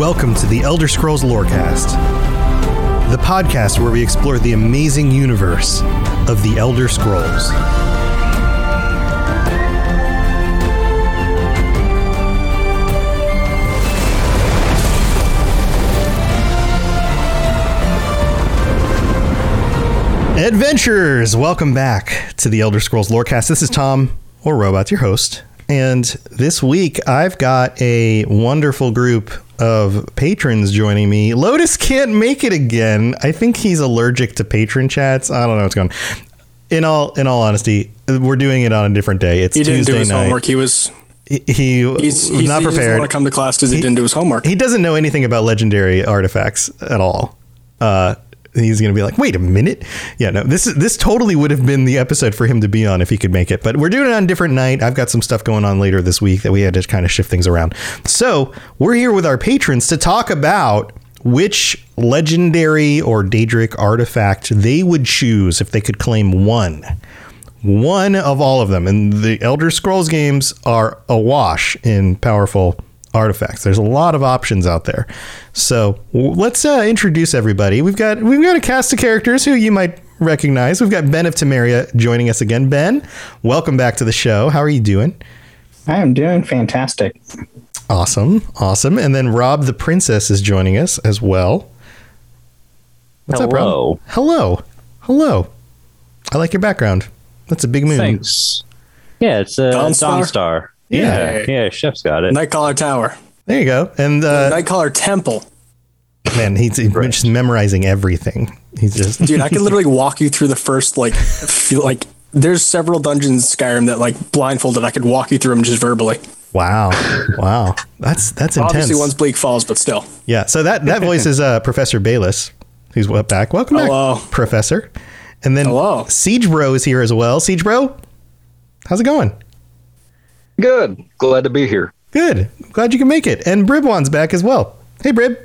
Welcome to the Elder Scrolls Lorecast, the podcast where we explore the amazing universe of the Elder Scrolls. Adventurers, welcome back to the Elder Scrolls Lorecast. This is Tom or Robots, your host. And this week I've got a wonderful group of patrons joining me. Lotus can't make it again. I think he's allergic to patron chats. I don't know what's going on. In all in all honesty, we're doing it on a different day. It's He didn't Tuesday do his night. homework. He was He, he he's, was he's not he prepared. want to come to class because he, He- didn't do his homework. He doesn't know anything about legendary artifacts at all. Uh, he's going to be like, "Wait a minute." Yeah, no. This is this totally would have been the episode for him to be on if he could make it. But we're doing it on a different night. I've got some stuff going on later this week that we had to kind of shift things around. So, we're here with our patrons to talk about which legendary or Daedric artifact they would choose if they could claim one one of all of them. And the Elder Scrolls games are awash in powerful artifacts. There's a lot of options out there. So w- let's uh, introduce everybody. We've got we've got a cast of characters who you might recognize. We've got Ben of Temeria joining us again. Ben, welcome back to the show. How are you doing? I am doing fantastic. Awesome, awesome. And then Rob the Princess is joining us as well. What's up, Rob? Hello, hello. I like your background. That's a big moon. Thanks. Yeah, it's a Dawn Dawn Star? Star. Yeah. Yeah, yeah, Chef's got it. Nightcaller Tower, There you go. And uh, Nightcaller Temple. Man, he's, he's just memorizing everything. He's just Dude, I could literally walk you through the first like feel like there's several dungeons in Skyrim that like blindfolded. I could walk you through them just verbally. wow, wow. That's that's intense. Obviously, one's Bleak Falls, but still. yeah. So that that voice is uh, Professor Bayless. He's w- back. Welcome Hello. back, Professor. And then Hello. Siege Bro is here as well. Siege Bro, how's it going? Good. Glad to be here. Good. Glad you can make it. And Bribwan's back as well. Hey, Brib.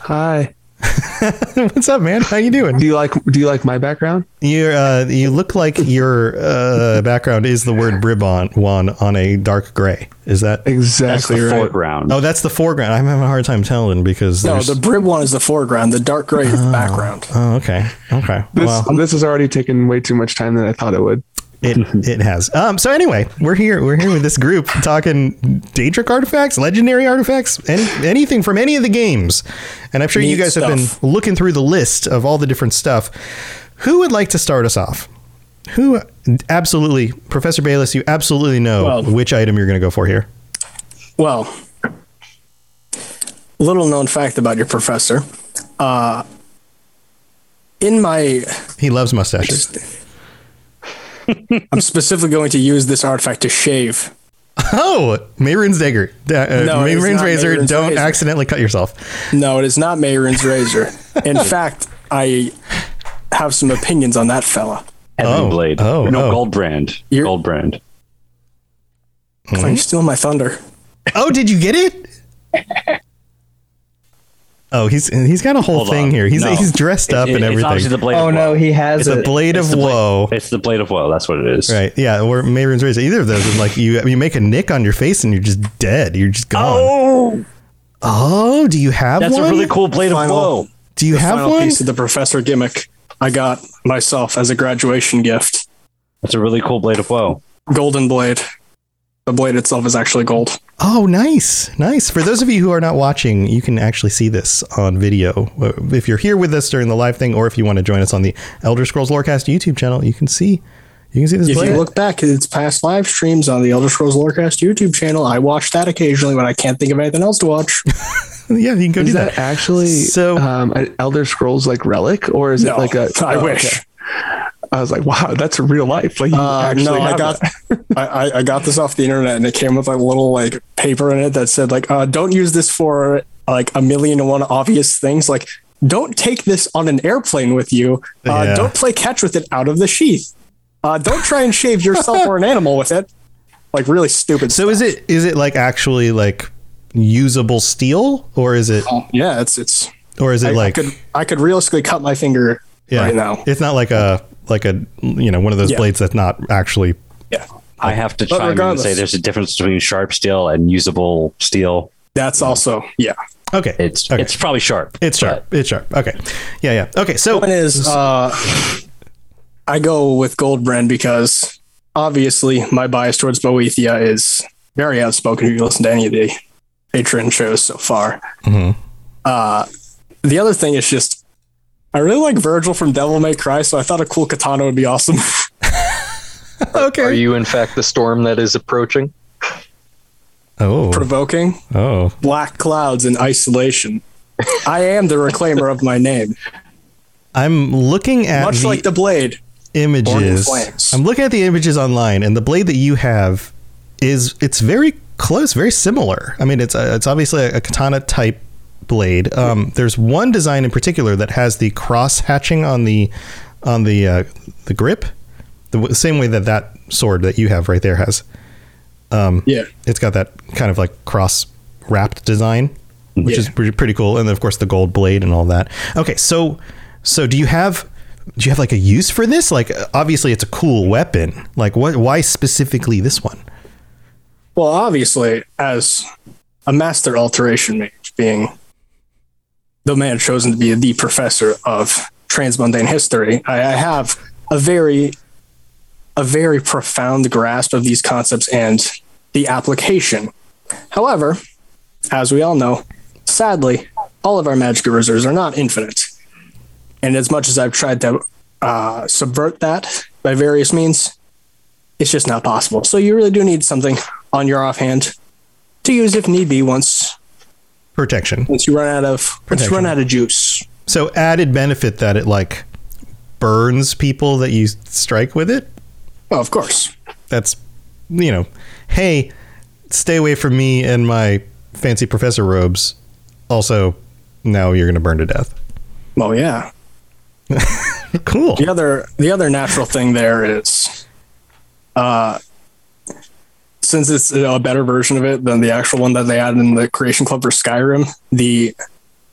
Hi. What's up, man? How you doing? Do you like do you like my background? You uh, you look like your uh, background is the word Bribon one on a dark gray. Is that? That's Exactly the right. foreground. Oh, that's the foreground. I'm having a hard time telling because No, there's- the Brib one is the foreground. The dark gray is the background. Oh, okay. Okay. This well, this has already taken way too much time than I thought it would. It it has. Um. So anyway, we're here. We're here with this group talking Daedric artifacts, legendary artifacts, any anything from any of the games. And I'm sure you Neat guys have been looking through the list of all the different stuff. Who would like to start us off? Who absolutely, Professor Bayless, you absolutely know Well- which item you're going to go for here. Well, little known fact about your professor. Uh, in my He loves mustaches. I'm specifically going to use this artifact to shave. Oh, Mehrunes' dagger. Da- uh, No, it is Mehrunes' razor. Mehrunes Don't razor. accidentally cut yourself. No, it is not Mehrunes' razor. In fact, I have some opinions on that fella. Heaven oh, Blade. oh, no, oh. Goldbrand. You're- Goldbrand. Why are you stealing my thunder? Oh, did you get it? Oh, he's he's got a whole Hold thing on. here. He's No. he's dressed up It- and It's obviously everything. the Blade Oh of no, Woe. he has It's a it. blade It's of the blade- woe. It's the Blade of Woe. That's what it is. Right. Yeah. Or Mehrunes' razor. Either of those is like you you make a nick on your face and you're just dead. You're just gone. Oh, Oh, do you have that's one? a really cool Blade Final- of Woe. Do you have Final one? piece of the professor gimmick I got myself as a graduation gift. That's a really cool Blade of Woe. Golden blade. The blade itself is actually gold. Oh, nice, nice. For those of you who are not watching, you can actually see this on video. Uh, If you're here with us during the live thing, or if you want to join us on the Elder Scrolls Lorecast YouTube channel, you can see you can see this If blade. you look back at its past live streams on the Elder Scrolls Lorecast YouTube channel, I watch that occasionally when I can't think of anything else to watch. yeah, you can go Is do that that. actually So- um, an Elder Scrolls like relic, or is No, it like a? I oh, wish. okay. I was like, wow, that's real life. Like, you Uh, actually no, I got that. I, I, I got this off the internet and it came with a little like paper in it that said like uh, don't use this for like a million and one obvious things like don't take this on an airplane with you uh, Yeah. don't play catch with it out of the sheath uh, don't try and shave yourself or an animal with it like really stupid So is it is it like actually like usable steel, or is it yeah it's it's or is it I, I like could I could realistically cut my finger yeah? right now It's not like a like a you know one of those Yeah. blades that's not actually yeah I have to But chime in and say there's a difference between sharp steel and usable steel. that's also yeah okay. It's okay. it's probably sharp. It's sharp. It's sharp. Okay. Yeah, yeah. Okay. So One is uh, I go with Goldbrand because obviously my bias towards Boethia is very outspoken. If you listen to any of the patron shows so far, Mhm. uh, the other thing is just I really like Vergil from Devil May Cry, so I thought a cool katana would be awesome. okay. Are you in fact the storm that is approaching? oh. Provoking Oh. black clouds in isolation. I am the reclaimer of my name, I'm looking at much the like the blade. images. flames. I'm looking at the images online, and the blade that you have is it's very close, very similar. I mean, it's a, it's obviously a, katana type blade. Um, there's one design in particular that has the cross hatching on the on the uh, the grip, the w- same way that that sword that you have right there has. Um, Yeah. it's got that kind of like cross wrapped design, which is pretty, pretty cool. And then of course the gold blade and all that. Okay, so so do you have do you have like a use for this? Like obviously it's a cool weapon. Like what? Why specifically this one? Well, obviously, as a master alteration mage, being the man chosen to be the professor of transmundane history, I, I have a very, a very profound grasp of these concepts and the application. However, as we all know, sadly, all of our magic reserves are not infinite. And as much as I've tried to uh, subvert that by various means, it's just not possible. So you really do need something on your offhand to use if need be once Protection. once you run out of once you run out of juice. So added benefit that it like burns people that you strike with it. Oh, of course. That's you know, hey, stay away from me and my fancy professor robes. Also, now you're gonna burn to death. Oh yeah. Cool. The other the other natural thing there is, uh, since it's a better version of it than the actual one that they added in the Creation Club for Skyrim, the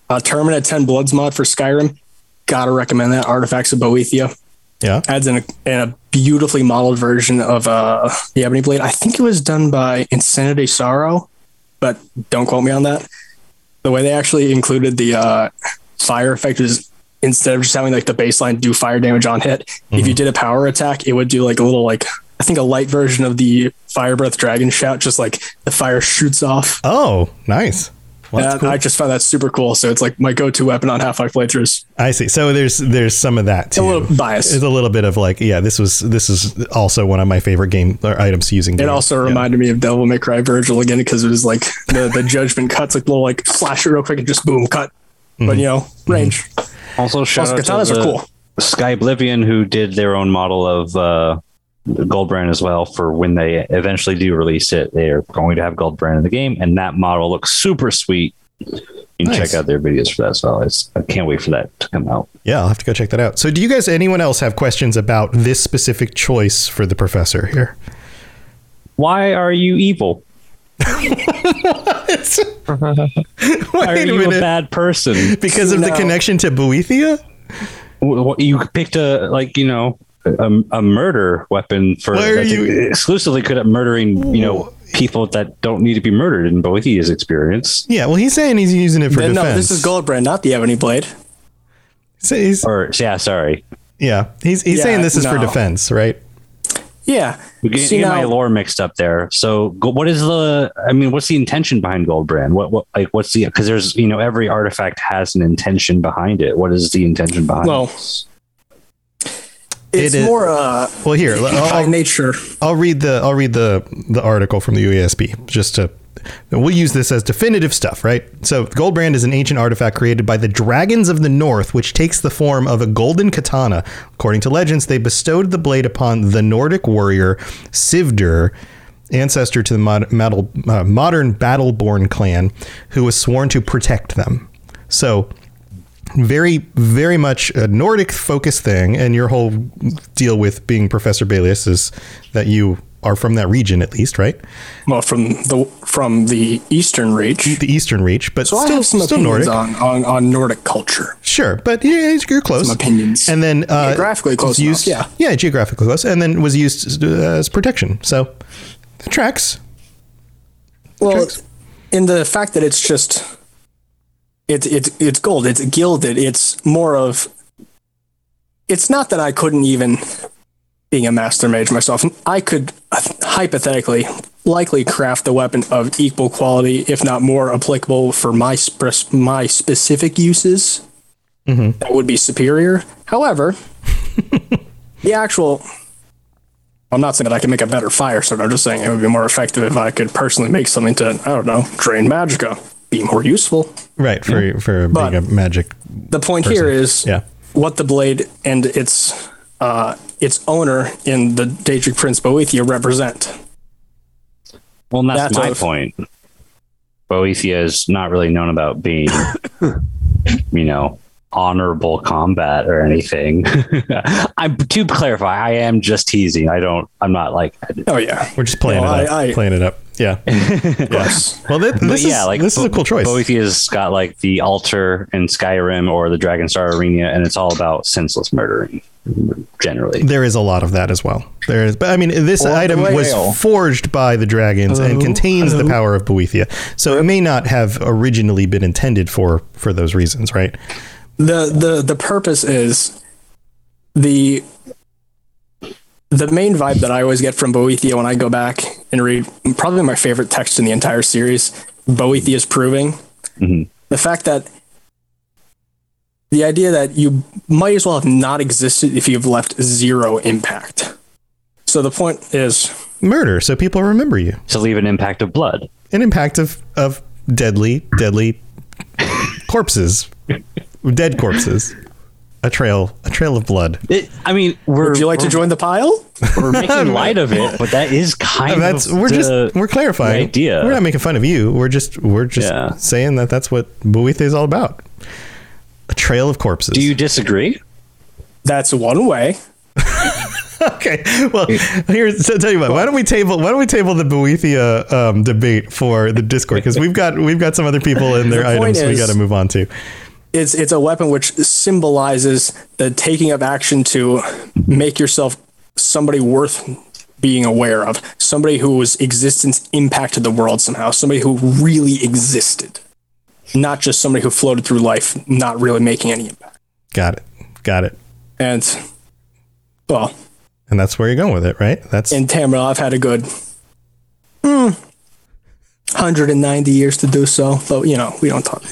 uh, Terminate Ten Bloods mod for Skyrim. Gotta recommend that. Artifacts of Boethia Yeah. adds in a, in a beautifully modeled version of uh, the Ebony Blade. I think it was done by Insanity Sorrow, but don't quote me on that. The way they actually included the uh, fire effect is instead of just having like the baseline do fire damage on hit, if you did a power attack, it would do like a little like I think a light version of the fire breath dragon shout, just like the fire shoots off. Oh, nice. Well, that's And cool. I just found that super cool. So it's like my go-to weapon on Half-Life playthroughs. I see. So there's there's some of that too. A little bias. It's a little bit of like, yeah, this was this is also one of my favorite game or items to use in It games. also Yeah. reminded me of Devil May Cry Vergil again because it was like the, the judgment cuts like little like flash it real quick and just boom cut. But you know, range. Also, shout Also, out to katanas are the cool. Skyblivion, who did their own model of uh, Goldbrand as well. For when they eventually do release it, they are going to have Goldbrand in the game, and that model looks super sweet. You can Nice. check out their videos for that as well. It's, I can't wait for that to come out. Yeah, I'll have to go check that out. So, do you guys, anyone else, have questions about this specific choice for the professor here? Why are you evil? Why are Wait a you a minute. bad person? Because of the connection to Boethia? W- w- you picked a like you know a, a murder weapon for Why are you- exclusively good at murdering you know people that don't need to be murdered in Boethia's experience. Yeah, well, he's saying he's using it for Then, defense. no, this is Goldbrand, not the Ebony Blade. So he's- Or yeah, sorry, yeah, he's he's Yeah, saying this is for defense, right? Yeah. we get, See, get my lore mixed up there. So what is the? I mean, what's the intention behind Goldbrand? What what like what's the? Because there's you know every artifact has an intention behind it. What is the intention behind? Well, this? It's It more uh Well, here, I'll, nature. I'll read the I'll read the the article from the UESP just to we'll use this as definitive stuff, right? So, Goldbrand is an ancient artifact created by the dragons of the north, which takes the form of a golden katana. According to legends, they bestowed the blade upon the Nordic warrior Sivdur, ancestor to the mod- model, uh, modern Battleborn clan, who was sworn to protect them. So, very, very much a Nordic focused thing, and your whole deal with being Professor Balius is that you are from that region, at least, right? Well, from the from the Eastern Reach. The Eastern Reach, but So I still, have some still opinions Nordic. on, on, on Nordic culture. Sure, but yeah, you're close. Some opinions. And then uh, Geographically close used, enough, yeah. yeah, geographically close, and then was used uh, as protection. So, the tracks. Well, in the fact that it's just it's it's it's gold, it's gilded, it's more of it's not that I couldn't even being a master mage myself, I could hypothetically likely craft a weapon of equal quality, if not more applicable for my sp- my specific uses. Mm-hmm. That would be superior. However, the actual I'm not saying that I can make a better fire sword. I'm just saying it would be more effective if I could personally make something to, I don't know, drain magicka, be more useful. Right for for But- being a magic. The point here is Yeah. what the blade and its uh, its owner in the Daedric Prince Boethia represent. Well, that's, That's my of- point. Boethia is not really known about being, you know, honorable combat or anything. I'm to clarify. I am just teasing. I don't. I'm not like. Oh yeah, We're just playing No, it up. I- I- playing it up. Yeah. yes. Well, that, But this yeah, is like this is a cool choice. Boethia's got like the altar in Skyrim or the Dragonstar Arena, and it's all about senseless murdering. Generally, There is a lot of that as well. There is, but I mean, this Or item was forged by the dragons and Hello? contains the power of Boethia, so it may not have originally been intended for for those reasons, right? The the the purpose is the the main vibe that I always get from Boethia when I go back and read probably my favorite text in the entire series, Boethia's proving Mhm. the fact that the idea that you might as well have not existed if you've left zero impact. So the point is, Murder, so people remember you. to leave an impact of blood. An impact of of deadly, deadly corpses, dead corpses, a trail, a trail of blood. It, I mean, we're would you like to join the pile? we're making light of it, but that is kind That's of we're the just we're clarifying. idea. We're not making fun of you. We're just we're just Yeah. saying that that's what Boethia is all about. A trail of corpses. Do you disagree? That's one way. okay. Well, here's so tell you what. Why don't we table? Why don't we table the Boethia um, debate for the Discord? Because we've got we've got some other people and their The point items we got to move on to. It's it's a weapon which symbolizes the taking of action to make yourself somebody worth being aware of, somebody whose existence impacted the world somehow, somebody who really existed, not just somebody who floated through life, not really making any impact. Got it. Got it. And well, And that's where you're going with it, right? That's in Tamriel, I've had a good hmm, 190 years to do so, but you know, we don't talk.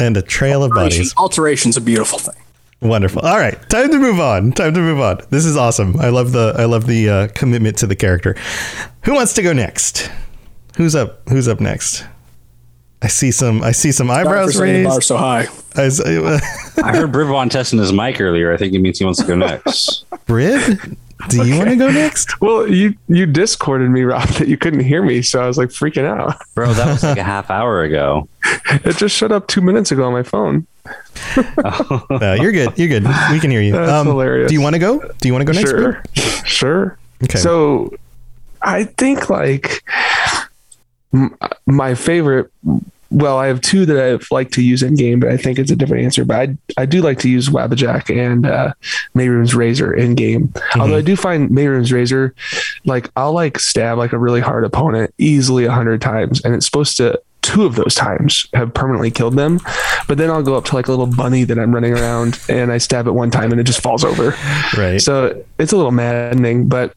And a trail of bodies. Alteration's a beautiful thing. Wonderful. All right, time to move on. Time to move on. This is awesome. I love the I love the uh, commitment to the character. Who wants to go next? Who's up? Who's up next? I see some. I see some Sorry for eyebrows setting the bar raised. so high. I heard Brivon testing his mic earlier. I think it means he wants to go next. Brib, do you want to go next? Well, you you discorded me, Rob, that you couldn't hear me, so I was like freaking out. Bro, that was like a half hour ago. It just shut up two minutes ago on my phone. No, you're good. You're good. We can hear you. Um, hilarious. Do you want to go? Do you want to go next? sure, Brib? sure. Okay. So, I think like m- my favorite. Well, I have two that I've liked to use in game, but I think it's a different answer. But I I do like to use Wabbajack and uh, Mehrunes' Razor in game. Although I do find Mehrunes' Razor, like I'll like stab like a really hard opponent easily a hundred times, and it's supposed to two of those times have permanently killed them. But then I'll go up to like a little bunny that I'm running around, and I stab it one time, and it just falls over. right. So it's a little maddening, but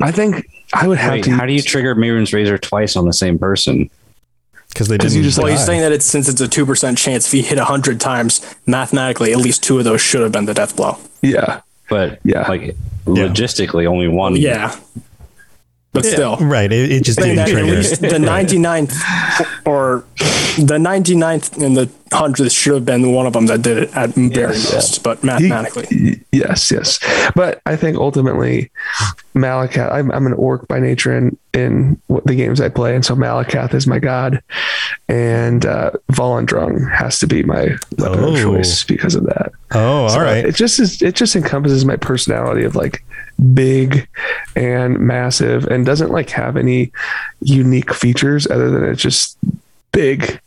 I think I would have Wait, to. how do you trigger Mehrunes' razor twice on the same person? Because they 'Cause didn't. you just, Well, he's die. saying that it's since it's a two percent chance if he hit hundred times, mathematically, at least two of those should have been the death blow. Yeah, But Yeah. like logistically, only one. Yeah, but still. Right. It, it just Saying didn't that at trigger. least the 99th or the 99th and the 100th should have been one of them that did it at very most, but mathematically. y- yes, yes. But I think ultimately, Malacath. I'm, I'm an orc by nature in in the games I play, and so Malacath is my god, and uh, Volendrung has to be my weapon Oh. of choice because of that. Oh, all So right. It just is. It just encompasses my personality of like big and massive, and doesn't like have any unique features other than it's just big,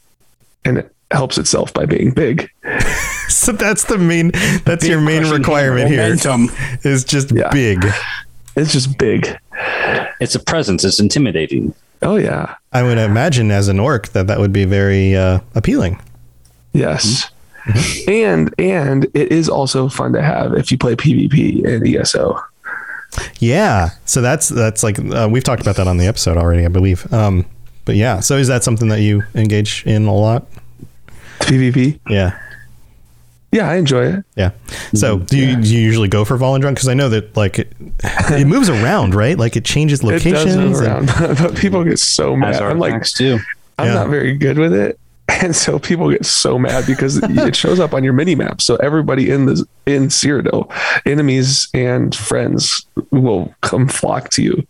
and it helps itself by being big. So that's the main. That's your main requirement here. Momentum. Is just Yeah. big. It's just big. It's a presence. It's intimidating. Oh yeah. I would imagine as an orc that that would be very uh, appealing. Yes. And and it is also fun to have if you play PvP in E ESO. Yeah. So that's that's like uh, we've talked about that on the episode already, I believe. Um, but yeah. So is that something that you engage in a lot? PvP. Yeah. Yeah, I enjoy it. Yeah. So mm-hmm. do you, do you usually go for Volendrung? Because I know that like it, it moves around, right? Like it changes locations. It does move and- around, but people get so mad. As I'm like, too. I'm Yeah. not very good with it. And so people get so mad because it shows up on your mini map. So everybody in the in Cyrodiil, enemies and friends will come flock to you.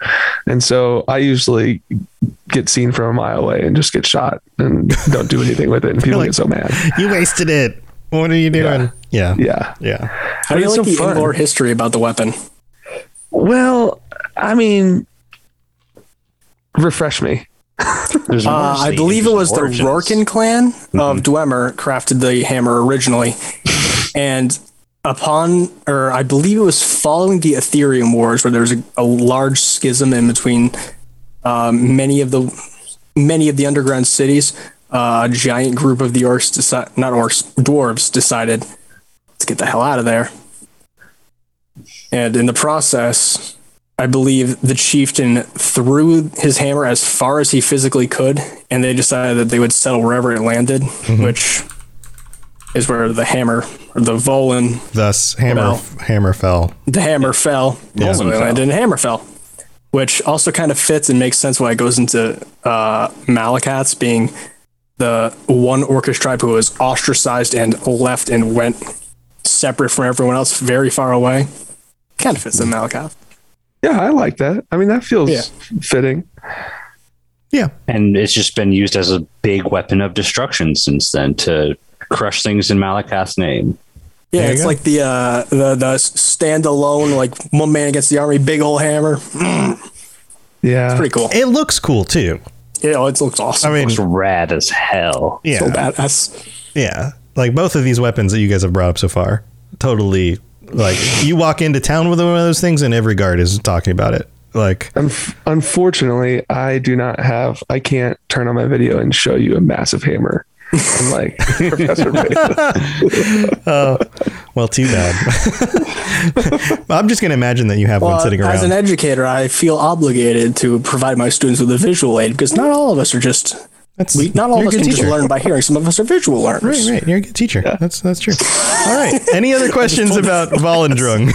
And so I usually get seen from a mile away and just get shot and don't do anything with it. And people like- get so mad. you wasted it. What are you doing? Yeah. Yeah. Yeah. How do you But like it's so the fun. in-lore history about the weapon? Well, I mean, refresh me. There's Uh, I believe it was the origins. Rourken clan of Dwemer crafted the hammer originally. and upon, or I believe it was following the Ethereum Wars, where there was a, a large schism in between um, many of the many of the underground cities. Uh, a giant group of the orcs, deci- not orcs, dwarves, decided let's get the hell out of there. And in the process, I believe the chieftain threw his hammer as far as he physically could, and they decided that they would settle wherever it landed, which is where the hammer or the Volan, Thus, hammer Well. hammer fell. the hammer fell. Yeah. so they Volan landed in Hammerfell, which also kind of fits and makes sense why it goes into uh, Malacath's being the one orcish tribe who was ostracized and left and went separate from everyone else, very far away. Kind of fits in Malacath. Yeah, I like that. I mean, that feels Yeah. fitting. Yeah. and it's just been used as a big weapon of destruction since then to crush things in Malacath's name. Yeah, There it's go. like the uh the the standalone like one man against the army, big old hammer. Yeah. It's pretty cool. It looks cool too. Yeah, it looks awesome. I mean, It's rad as hell. yeah. so badass. Yeah. Like both of these weapons that you guys have brought up so far, totally like you walk into town with one of those things and every guard is talking about it. Like, Unf- unfortunately, I do not have. I can't turn on my video and show you a massive hammer. I'm like Professor Bates. Oh, well, too bad. I'm just going to imagine that you have one sitting around. as an educator, I feel obligated to provide my students with a visual aid because not all of us are just That's, we, not all of us good can teacher. just learn by hearing. Some of us are visual learners. Right, right. You're a good teacher. That's that's true. All right. Any other questions about Volendrung?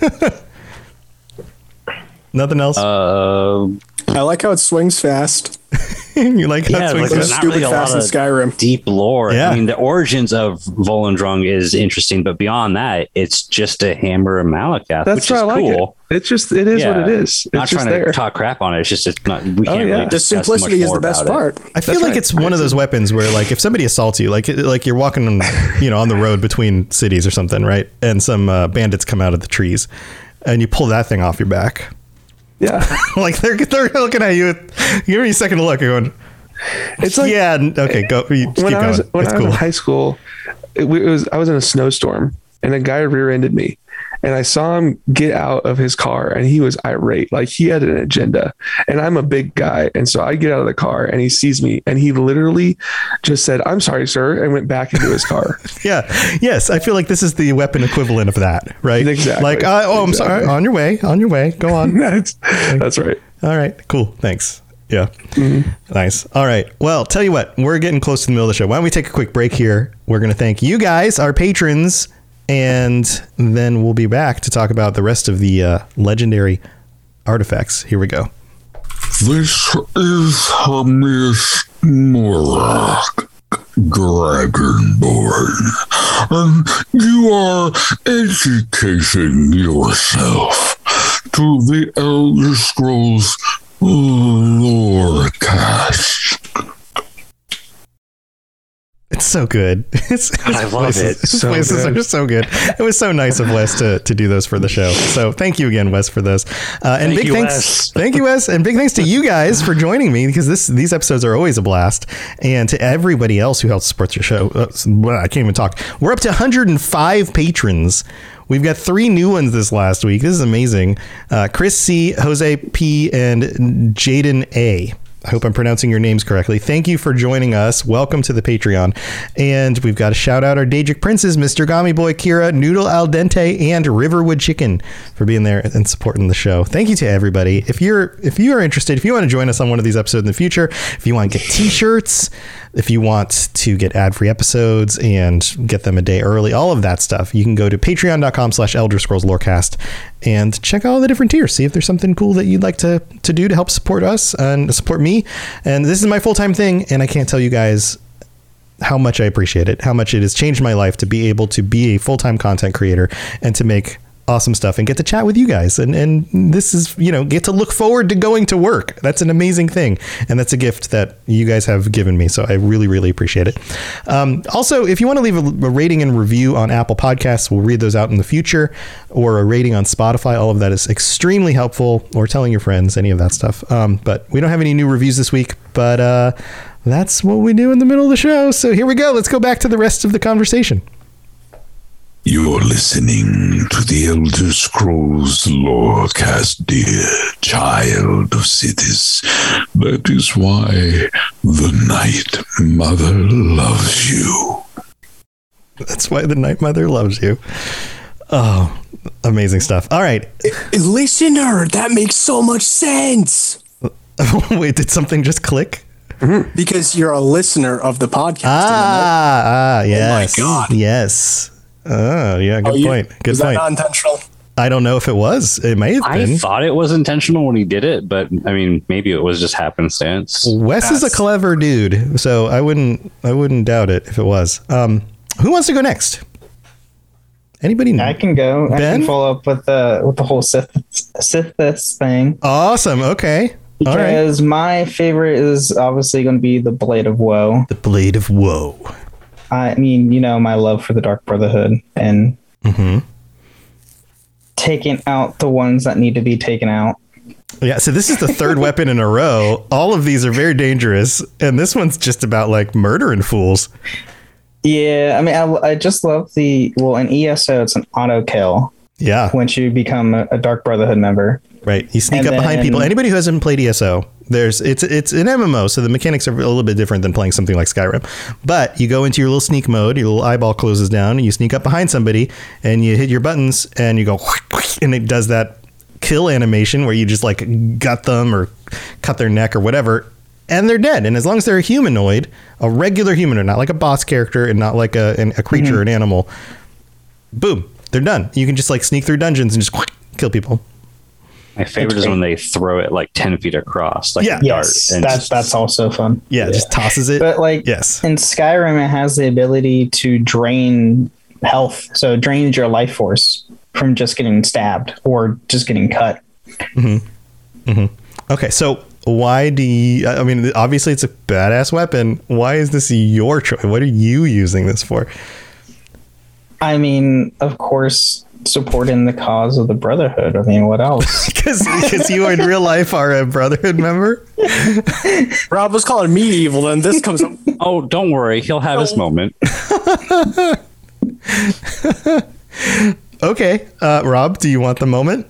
Nothing else? Uh, I like how it swings fast. you like yeah, it swings there's fast? not Stupid really a fast in of Skyrim. deep lore. Yeah. I mean, the origins of Volendrung is interesting, but beyond that, it's just a hammer of Malacath, That's which why is I like cool. it. It's just it is what it is. It's Not just trying there. to talk crap on it. It's just it's not. We Oh, can't yeah. really The The discuss much simplicity is the best about it. part. I feel That's like right. it's one of those weapons where, like, if somebody assaults you, like, like you're walking, on, you know, on the road between cities or something, right? And some uh, bandits come out of the trees, and you pull that thing off your back. Yeah, like they're they're looking at you. Give me a second to look. You're going, it's like yeah, okay, go. When keep I was when It's I was cool. in high school. It, it was I was in a snowstorm and a guy rear-ended me, and I saw him get out of his car and he was irate, like he had an agenda. And I'm a big guy, and so I get out of the car and he sees me and he literally just said, "I'm sorry, sir," and went back into his car. Yeah. Yes, I feel like this is the weapon equivalent of that, right? Exactly. Like, uh, oh, I'm Exactly. sorry. On your way. On your way. Go on. that's that's right. All right. Cool. Thanks. Yeah. Nice. All right. Well, tell you what, we're getting close to the middle of the show. Why don't we take a quick break here? We're going to thank you guys, our patrons, and then we'll be back to talk about the rest of the uh, legendary artifacts. Here we go. This is Hermes Morak, Dragonborn, and you are educating yourself to the Elder Scrolls lore Lorecast. It's so good. It's, I love his it. So voices good. are so good. It was so nice of Wes to, to do those for the show. So thank you again, Wes, for those. Uh, and Thank big you, thanks, Wes. thank you, Wes, and big thanks to you guys for joining me because this these episodes are always a blast. And to everybody else who helps support your show. Uh, I can't even talk. We're up to 105 patrons. We've got three new ones this last week. This is amazing. Uh, Chris C, Jose P, and Jaden A. I hope I'm pronouncing your names correctly. Thank you for joining us. Welcome to the Patreon. And we've got to shout out our Daedric princes, Mr. Gami Boy, Kira, Noodle Al Dente, and Riverwood Chicken for being there and supporting the show. Thank you to everybody. If you're if you are interested, if you want to join us on one of these episodes in the future, if you want to get t-shirts, if you want to get ad-free episodes and get them a day early, all of that stuff, you can go to patreon.com slash elder scrolls lorecast and check out all the different tiers. See if there's something cool that you'd like to, to do to help support us and support me. And this is my full-time thing, and I can't tell you guys how much I appreciate it, how much it has changed my life to be able to be a full time content creator and to make awesome stuff and get to chat with you guys. And, and this is, you know, get to look forward to going to work. That's an amazing thing. And that's a gift that you guys have given me. So I really, really appreciate it. Um, also, if you want to leave a, a rating and review on Apple Podcasts, we'll read those out in the future, or a rating on Spotify. All of that is extremely helpful, or telling your friends, any of that stuff. Um, but we don't have any new reviews this week, but uh, that's what we do in the middle of the show. So here we go. Let's go back to the rest of the conversation. You're listening to the Elder Scrolls Lorecast, dear child of cities. That is why the Night Mother loves you. That's why the Night Mother loves you. Oh, amazing stuff. All right. Listener, that makes so much sense Wait, did something just click? because you're a listener of the podcast. Ah, ah, yes. God. Yes. Oh, yeah, good Oh, you- point. Good Is that point. not intentional? I don't know if it was. It may have I been. thought it was intentional when he did it, but I mean, maybe it was just happenstance. Wes is a clever dude, so I wouldn't I wouldn't doubt it if it was. Um, who wants to go next? Anybody know? I can go. I can follow up with the with the whole Sith Sithis thing Awesome. Okay. All right. because my favorite is obviously going to be the Blade of Woe. The Blade of Woe. I mean, you know, my love for the Dark Brotherhood and Mm-hmm. taking out the ones that need to be taken out. Yeah, so this is the third weapon in a row. All of these are very dangerous, and this one's just about like murdering fools. Yeah, I mean, I, I just love the well in ESO, it's an auto kill Yeah, once you become a, a Dark Brotherhood member. Right. You sneak And up behind people. Anybody who hasn't played ESO, there's it's it's an MMO, so the mechanics are a little bit different than playing something like Skyrim. But you go into your little sneak mode, your little eyeball closes down, and you sneak up behind somebody, and you hit your buttons, and you go, and it does that kill animation where you just like gut them or cut their neck or whatever. And they're dead. And as long as they're a humanoid, a regular humanoid, not like a boss character and not like a, an- a creature, mm-hmm. an animal, boom, they're done. You can just like sneak through dungeons and just kill people. My favorite is when they throw it like ten feet across, like Yeah. a dart. Yes, and that's just- that's also fun. Yeah, just tosses it. But like yes. in Skyrim, it has the ability to drain health, so it drains your life force from just getting stabbed or just getting cut. Mm-hmm. Mm-hmm. Okay, so why do you? I mean, obviously it's a badass weapon. Why is this your choice? What are you using this for? I mean, of course, supporting the cause of the Brotherhood. I mean, what else? Because you in real life are a Brotherhood member. Rob was calling me evil, then this comes up. Oh, don't worry, he'll have his moment. Okay, uh, Rob, do you want the moment?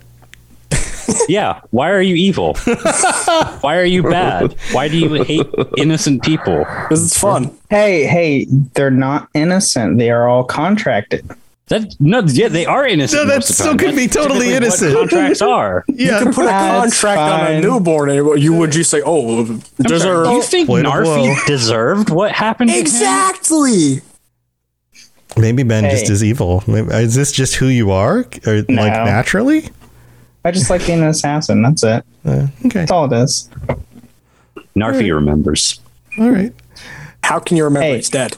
Yeah. Why are you evil? Why are you bad? Why do you hate innocent people? Because it's fun. hey, hey, they're not innocent. They are all contracted. That no, yeah, they are innocent. No, that most of the still time. could be totally innocent. What contracts are. Yeah, You can put a That's contract on a newborn, and you would you say, "Oh, Do deserve you think Blade of Narfi Woe. deserved what happened? to him? exactly." maybe Ben just is evil. Maybe, is this just who you are, or like naturally? I just like being an assassin. That's it. Uh, okay. That's all it is. Narfi remembers. All right. How can you remember Hey. he's dead?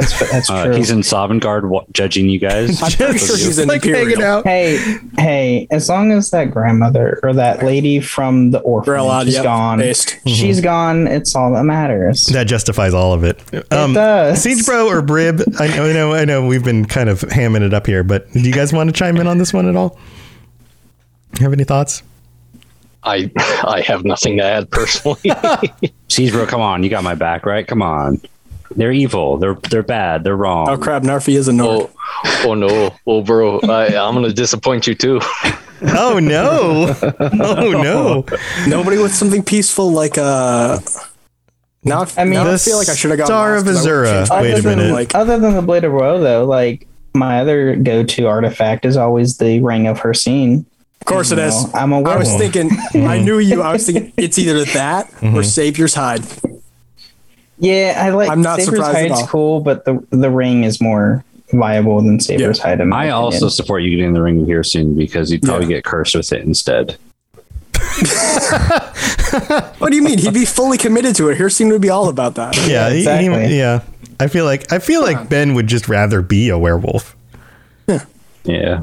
That's that's Uh, true. he's in Sovngarde wa- judging you guys. I'm pretty sure he's an like hanging Imperial. out. hey, hey, as long as that grandmother or that lady from the orphanage is yep, gone, based. she's gone. It's all that matters. That justifies all of it. Um, does. Siege Bro or Brib, I know, I know, I know we've been kind of hamming it up here, but do you guys want to chime in on this one at all? Have any thoughts? I I have nothing to add personally. Siege bro, come on, you got my back, right? Come on. They're evil. They're they're bad. They're wrong. Oh crap, Narfi is a Nord. oh, oh no, oh bro, I, I'm gonna disappoint you too. Oh no! Oh no! Nobody with something peaceful like uh now I, I mean- now I feel like I should have got Star of Azura. Wait a Other than- Like Other than the Blade of Woe, though, like my other go-to artifact is always the Ring of Hircine. of course it You is. I'm a I was thinking I knew you. I was thinking it's either that Mm-hmm. or Savior's Hide. Yeah, I like. I'm not Savior's surprised at Hide's cool, but the the ring is more viable than Savior's Hide. in my I also support you getting the ring here soon because you'd probably Yeah. get cursed with it instead. What do you mean? He'd be fully committed to it. Here seemed to be all about that. Yeah, he- he- yeah. I feel like I feel like Ben would just rather be a werewolf. Yeah.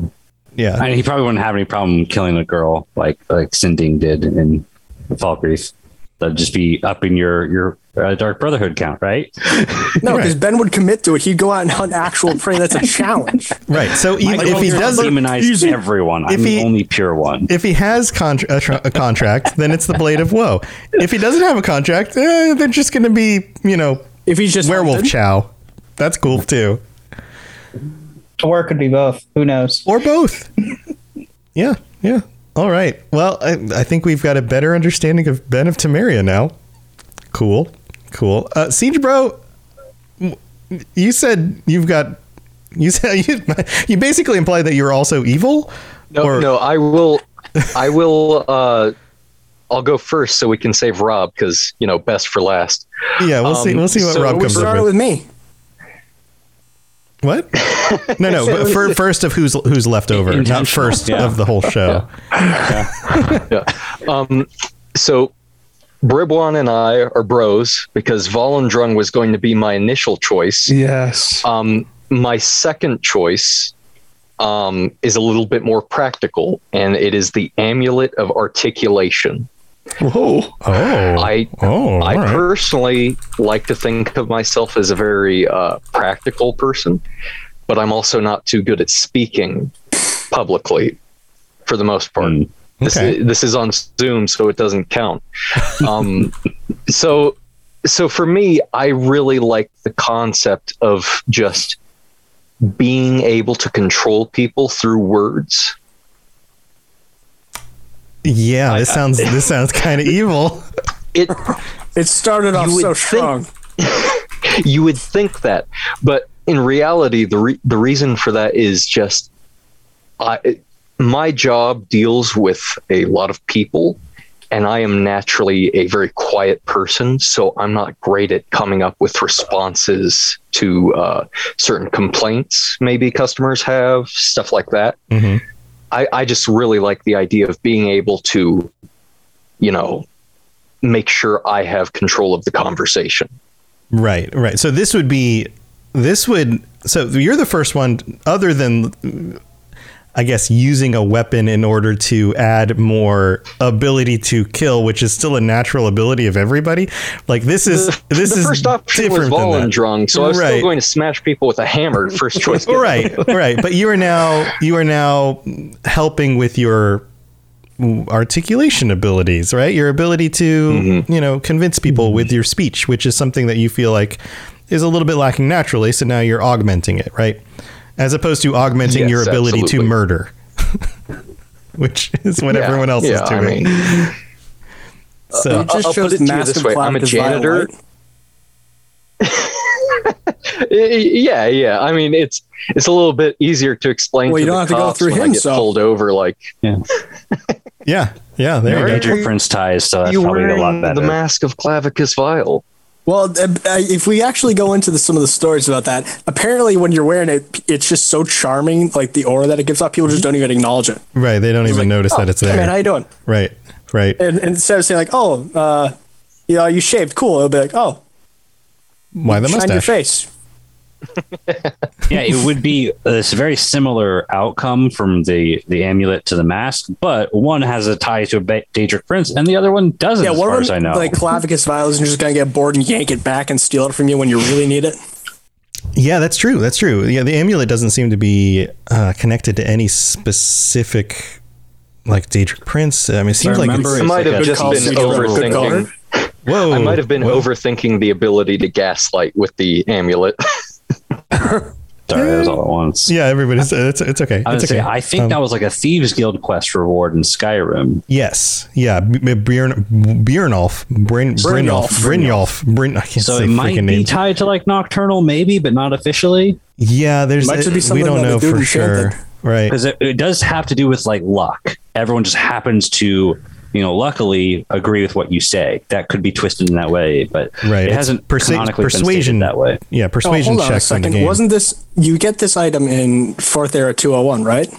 Yeah, I mean, he probably wouldn't have any problem killing a girl like like Sinding did in Falkreath. That'd just be up in your your uh, Dark Brotherhood count, right? No, because Right. Ben would commit to it. He'd go out and hunt actual prey. That's a challenge. right. So e- My if he doesn't, demonize everyone. If I'm he- the only pure one. if he has contra- a, tra- a contract, then it's the Blade of Woe. If he doesn't have a contract, eh, they're just going to be, you know, If he's just werewolf hunted, chow. That's cool too, or it could be both. Who knows? or both. yeah, yeah. All right. Well, I, I think we've got a better understanding of Ben of Temeria now. Cool, cool. Uh, Siege Bro, you said you've got. You said you, you basically implied that you're also evil. No, Or- no, I will, I will. uh I'll go first so we can save Rob because you know best for last. Yeah, we'll see. Um, We'll see what so Rob we comes up started with. with me. What? No, no. But for, first of who's who's left over, not first yeah. of the whole show. Yeah, yeah, Um, so Bribwan and I are bros because Volendrung was going to be my initial choice. Yes. Um, my second choice um, is a little bit more practical, and it is the Amulet of Articulation. Whoa. Oh, I oh, I all right. personally like to think of myself as a very uh, practical person, but I'm also not too good at speaking publicly for the most part. Mm. This, Okay. is, this is on Zoom, so it doesn't count. Um, so, so for me, I really like the concept of just being able to control people through words. yeah, this sounds this sounds kind of evil. It It started off You would so think- strong. you would think that, but in reality, the re- the reason for that is just I my job deals with a lot of people, and I am naturally a very quiet person, so I'm not great at coming up with responses to uh, certain complaints maybe customers have, stuff like that. Mhm. I, I just really like the idea of being able to, you know, make sure I have control of the conversation. Right, right. So this would be this would so you're the first one other than I guess using a weapon in order to add more ability to kill, which is still a natural ability of everybody. Like this is this the is first option was different than that. Volendrung, so I was Right. still going to smash people with a hammer. First choice. right right but you are now you are now helping with your articulation abilities right your ability to Mm-hmm. you know convince people with your speech which is something that you feel like is a little bit lacking naturally so now you're augmenting it right as opposed to augmenting Yes, your ability to murder which is what Yeah, everyone else yeah, is I doing mean, so You just I'll chose put it to you Mask this way, I'm a janitor. Yeah, yeah. I mean, it's it's a little bit easier to explain. Well, to you don't have to go through when I him, so- pulled over. Like, yeah yeah there You're go major prince ties, so that's you probably a lot better. the mask of Clavicus Vile. Well, uh, if we actually go into the, some of the stories about that, apparently when you're wearing it, it's just so charming, like the aura that it gives off. People just don't even acknowledge it. Right. They don't even Like, notice "Oh, that it's hey, there. man, how you doing? right. Right. And, and instead of saying like, "Oh, uh, you know, you shaved, cool," it'll be like, "Oh, Why the shine your mustache? face." yeah, it would be this very similar outcome from the the amulet to the mask, but one has a tie to a ba- Daedric prince, and the other one doesn't. Yeah, as far of as I know. like Clavicus Vile's, and you're just gonna get bored and yank it back and steal it from you when you really need it. Yeah, that's true. That's true. Yeah, the amulet doesn't seem to be uh, connected to any specific like Daedric Prince. I mean, it seems like remember it's, I might like have a just been overthinking. whoa. I might have been whoa. overthinking the ability to gaslight with the amulet. Sorry, that was all at once. Yeah, everybody's. It's it's okay. I, would It's say. I think Um, that was like a thieves guild quest reward in Skyrim. Yes. Yeah. B- B- Bjorn Bjornolf. Bryn Brynjolf. Brynjolf. Bryn. I can't So say it might be names. tied to like Nocturnal, maybe, but not officially, yeah. There's. Might just be we don't know for enchanted. sure. Right. because it, it does have to do with like luck. Everyone just happens to, you know, luckily agree with what you say. That could be twisted in that way, but Right. it It's hasn't persu- canonically persuasion- been stated that way. Yeah. Oh, Persuasion hold on a checks in the second. game. Wasn't this you get this item in Fourth Era 201, right?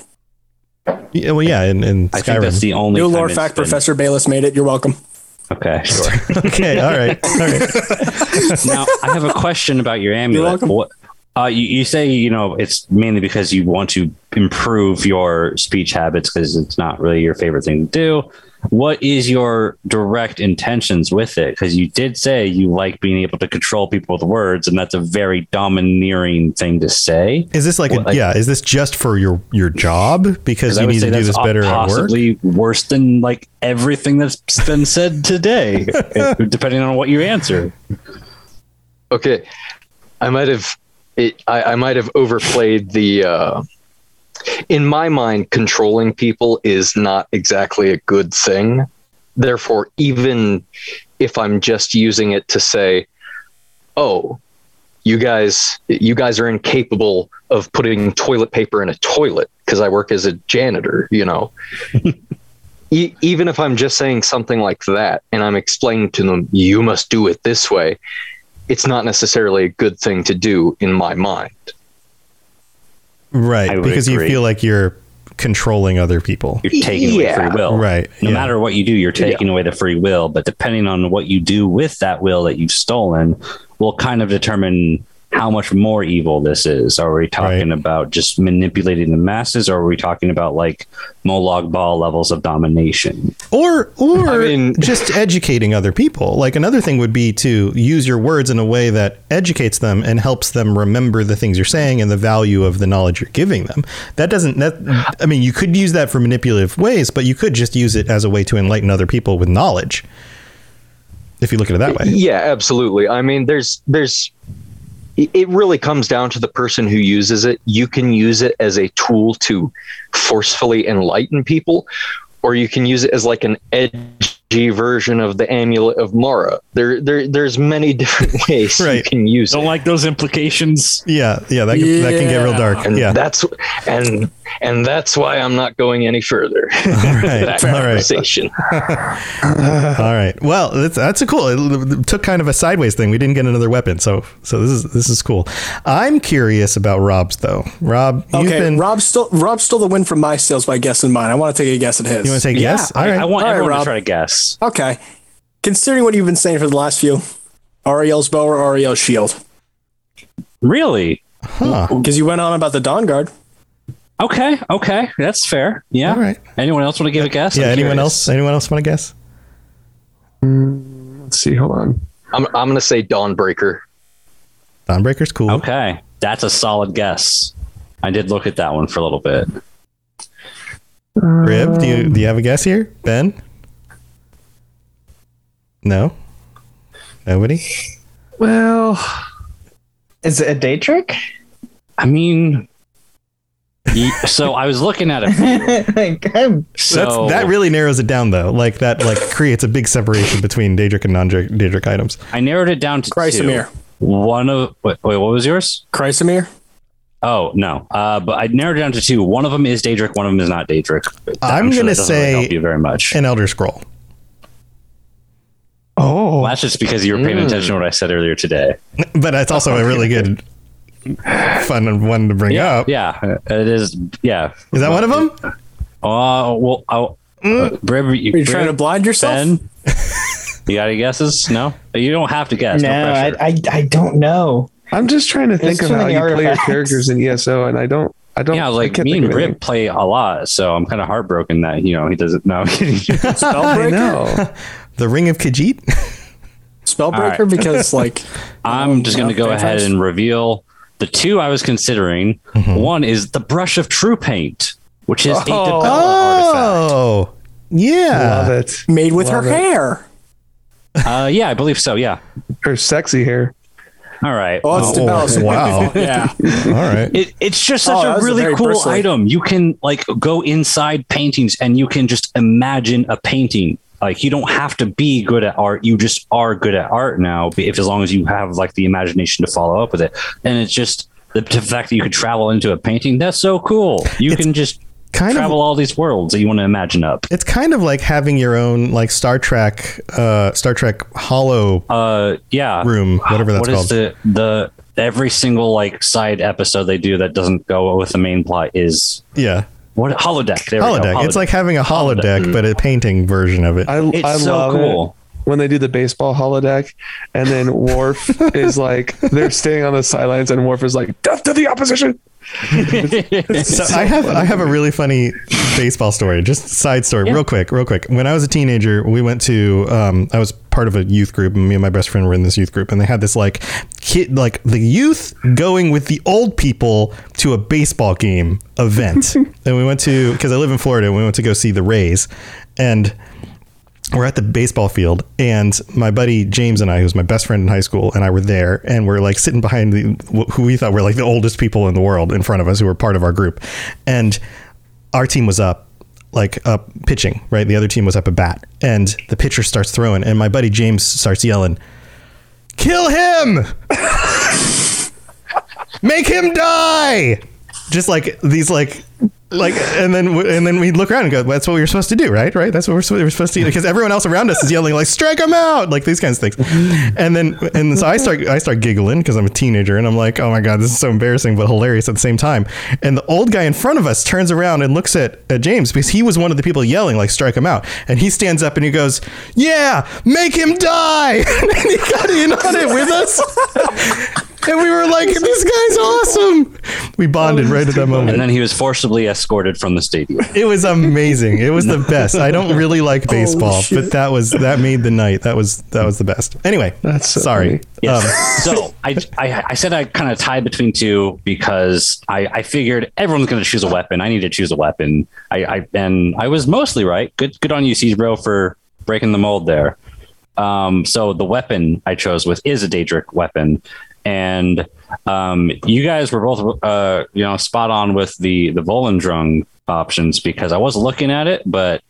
yeah, well, yeah. In, in I think that's the only New lore fact, been- Professor Baelus made it. You're welcome. Okay, sure. okay. All right. All right. now I have a question about your amulet. welcome. What, uh, you, you say you know it's mainly because you want to improve your speech habits because it's not really your favorite thing to do. What is your direct intentions with it? Because you did say you like being able to control people with words, and that's a very domineering thing to say. Is this like, Well, a, like- yeah? Is this just for your your job because you need to do this better at work? possibly worse than like everything that's been said today, depending on what you answer. okay, I might have it, I, I might have overplayed the. Uh, in my mind, controlling people is not exactly a good thing. Therefore, even if I'm just using it to say, "Oh, you guys, you guys are incapable of putting toilet paper in a toilet," because I work as a janitor, you know. E- even if I'm just saying something like that, and I'm explaining to them, "You must do it this way," it's not necessarily a good thing to do in my mind. Right, I would because you feel like you're controlling other people. You're taking Yeah. away free will. Right. No yeah. matter what you do, you're taking away the free will. But depending on what you do with that will that you've stolen, will kind of determine how much more evil this is. Are we talking Right. about just manipulating the masses, or are we talking about like Molag Ball levels of domination? or or I mean- just educating other people. Like another thing would be to use your words in a way that educates them and helps them remember the things you're saying and the value of the knowledge you're giving them. That doesn't that I mean, you could use that for manipulative ways, but you could just use it as a way to enlighten other people with knowledge. If you look at it that way. Yeah, absolutely. I mean, there's there's it really comes down to the person who uses it. You can use it as a tool to forcefully enlighten people, or you can use it as like an edgy version of the amulet of Mara. There, there there's many different ways you can use. Don't like those implications. Yeah, yeah, that, can- that can get real dark. And yeah. that's and and that's why I'm not going any further. right. that All right. conversation. All right. Well, that's, that's a cool. It took kind of a sideways thing. We didn't get another weapon, so so this is this is cool. I'm curious about Rob's though. Rob, you've Okay, been. Rob still Rob stole the win from my sales by guessing mine. I want to take a guess at his. you want to take a guess? I, All right. I want All right, everyone Rob. to try to guess. Okay, considering what you've been saying for the last few, Auriel's bow or Auriel's shield? Really? huh. Because you went on about the Dawn Guard. Okay. Okay. That's fair. Yeah. All right. Anyone else want to give a guess? Yeah. I'm Anyone curious. else? Anyone else want to guess? Mm, let's see. Hold on. I'm I'm gonna say Dawnbreaker. Dawnbreaker's cool. Okay, that's a solid guess. I did look at that one for a little bit. Rib, do you do you have a guess here? Ben? No. Nobody. Well, Is it a day trick? I mean, so I was looking at it. like, I'm- So That's that really narrows it down though. Like that like creates a big separation between Daedric and non-Daedric items. I narrowed it down to Chrysamere. two. One of wait, wait, what was yours? Chrysamere? Oh no, uh, but I narrowed it down to two. One of them is Daedric. One of them is not Daedric. I'm sure gonna that doesn't really say help you very much. An Elder Scroll. Oh, Well, that's just because you were paying Mm. attention to what I said earlier today. But it's also a really good, fun one to bring Yeah, up. yeah, it is. Yeah. Is that one of them? Uh, well, I'll, Mm. uh, Brib, you, Are you trying to blind yourself? Ben? you got any guesses? No, you don't have to guess. no, No, I. I I don't know. I'm just trying to think There's of too how many you play your characters in ESO, and I don't. I don't. yeah, I like can't me and of. Rip play a lot, so I'm kind of heartbroken that you know he doesn't know. I'm kidding. I Spellbreaker? know. The Ring of Khajiit? Spellbreaker? All right. Because, like, I'm just going to Yeah, go ahead and reveal the two I was considering. Mm-hmm. One is the Brush of True Paint, which is a Oh. Artifact. Oh, yeah. Love it. made with her it. hair. Uh, yeah, I believe so. Yeah. Her sexy hair. All right. Oh, it's Oh, Dibella's. wow. yeah. All right. It, it's just Oh, such that a was a really cool bristly. item. You can like go inside paintings and you can just imagine a painting. Like you don't have to be good at art. You just are good at art now. If as long as you have like the imagination to follow up with it, and it's just the, the fact that you could travel into a painting. That's so cool. You It's can just kind of- travel all these worlds that you want to imagine up. It's kind of like having your own like Star Trek, uh, Star Trek Hollow Uh, yeah. room, whatever that's What is called. the the every single like side episode they do that doesn't go with the main plot is yeah, what holodeck. There we go, holodeck. It's like having a holodeck, Holodeck. but a painting version of it. I, it's I so love cool. it when they do the baseball holodeck, and then Worf is like they're staying on the sidelines, and Worf is like death to the opposition. So I have I have a really funny baseball story. Just side story, real quick, real quick. When I was a teenager, we went to um, I was part of a youth group, and me and my best friend were in this youth group, and they had this like kid like the youth going with the old people to a baseball game event, and we went to because I live in Florida, and we went to go see the Rays, and we're at the baseball field and my buddy James and I, who's my best friend in high school, and I were there and we're like sitting behind the, who we thought were like the oldest people in the world in front of us who were part of our group. And our team was up, like up pitching, right? The other team was up a bat and the pitcher starts throwing and my buddy James starts yelling, kill him! Make him die! Just like these like like and then and then we look around and go that's what we were supposed to do right? Right? That's what we're, we're supposed to do. Because everyone else around us is yelling like strike him out! Like these kinds of things. And then and so i start i start giggling because i'm a teenager and i'm like oh my god this is so embarrassing but hilarious at the same time. And the old guy in front of us turns around and looks at, at james because he was one of the people yelling like strike him out. And he stands up and he goes yeah make him die! And he got in on it with us and we were like this guy's awesome we bonded right at that moment and then he was forcibly escorted from the stadium. it was amazing. It was the best. I don't really like baseball, but that was that made the night. That was that was the best. Anyway, That's so sorry. Yes. Um, so I, I I said I kind of tied between two because I, I figured everyone's going to choose a weapon. I need to choose a weapon. I, I and I was mostly right. Good good on you, Siege Bro, for breaking the mold there. Um, so the weapon I chose with is a Daedric weapon, and um, you guys were both uh, you know spot on with the the Volendrung options because I was looking at it, but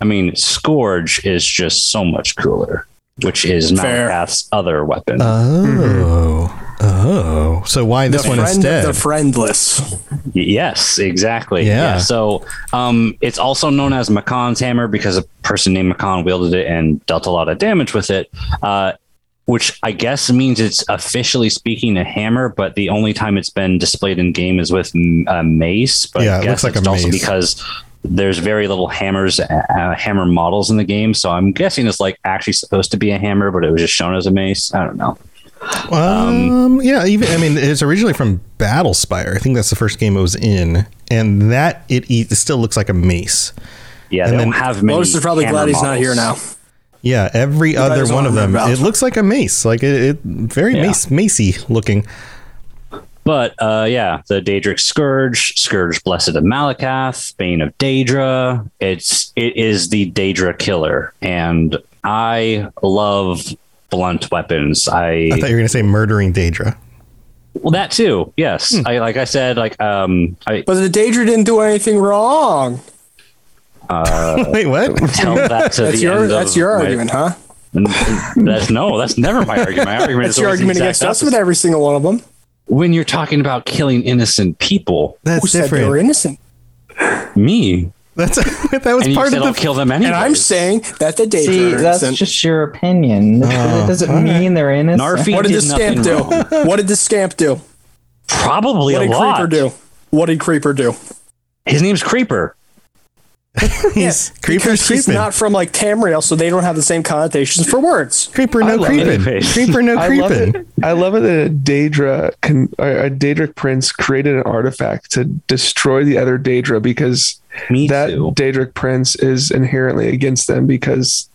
I mean Scourge is just so much cooler, which is Fair. Malacath's other weapon. oh, oh. So why this the one friend instead? the friendless. Yes, exactly. Yeah. So um, it's also known as Mackkan's hammer because a person named Makan wielded it and dealt a lot of damage with it. Uh, which I guess means it's officially speaking a hammer, but the only time it's been displayed in game is with mm, a mace. But Yeah, I it guess looks like it's a also mace. because there's very little hammers, uh, hammer models in the game. So I'm guessing it's like actually supposed to be a hammer, but it was just shown as a mace. I don't know. um, yeah, even I mean, it's originally from Battle Battlespire. I think that's the first game it was in, and that it, e- it still looks like a mace. Yeah, And they then- don't have many. Most is probably glad he's not here now. Yeah, every other one of them. remember It looks like a mace, like it, it very Yeah. mace macy looking. But uh, yeah, the Daedric Scourge, Scourge Blessed of Malacath, Bane of Daedra. It's it is the Daedra killer, and I love blunt weapons. I, I thought you were going to say murdering Daedra. well that too. Yes, Hmm. I like I said like um I But the Daedra didn't do anything wrong. Uh, Wait, what? tell that to That's the your end that's of your my- argument, huh? That's no, that's never my argument. My argument That's is your argument against us with every single one of them. when you're talking about killing innocent people. That's Who said they different. were innocent? Me, That's that was and you part said of I'll the. kill them anyway. And I'm saying that the See, that's isn't- just your opinion. Oh, that doesn't all right. mean they're innocent. Narfi What did the scamp do? wrong. What did the scamp do? Probably What a did lot. Creeper do? What did Creeper do? His name's Creeper. He's creeper's Because he's creeping. not from like Tamriel, so they don't have the same connotations for words. creeper no creeping. Creeper no I love creeping. it. I love it that a Daedra can, a Daedric prince created an artifact to destroy the other Daedra because Me that too. Daedric prince is inherently against them because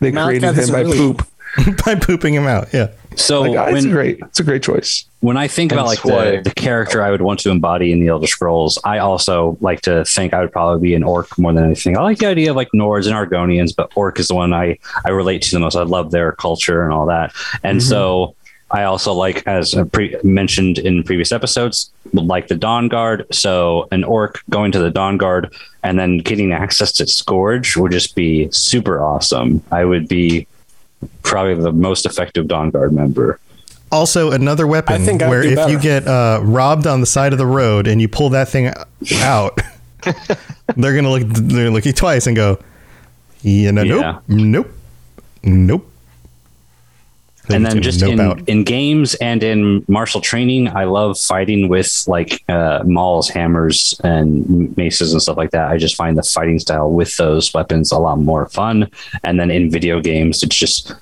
they Malachi created him by really- poop. By pooping him out. Yeah. So Like, ah, it's a great, it's a great choice. when I think about like That's why- the, the character I would want to embody in the Elder Scrolls, I also like to think I would probably be an orc more than anything. I like the idea of like Nords and Argonians, but orc is the one I, I relate to the most. I love their culture and all that. And so I also like, as I pre- mentioned in previous episodes, like the Dawn Guard. So an orc going to the Dawn Guard and then getting access to Scourge would just be super awesome. I would be probably the most effective Dawn Guard member. Also, another weapon I think where do if you get uh, robbed on the side of the road and you pull that thing out, they're gonna look. They're gonna look at you twice and go, "Yeah, no, Yeah. nope, nope, nope." And then just in, out. in games and in martial training, I love fighting with like uh, mauls, hammers, and maces and stuff like that. I just find the fighting style with those weapons a lot more fun. And then in video games, it's just